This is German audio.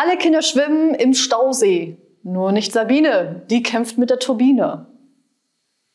Alle Kinder schwimmen im Stausee. Nur nicht Sabine, die kämpft mit der Turbine.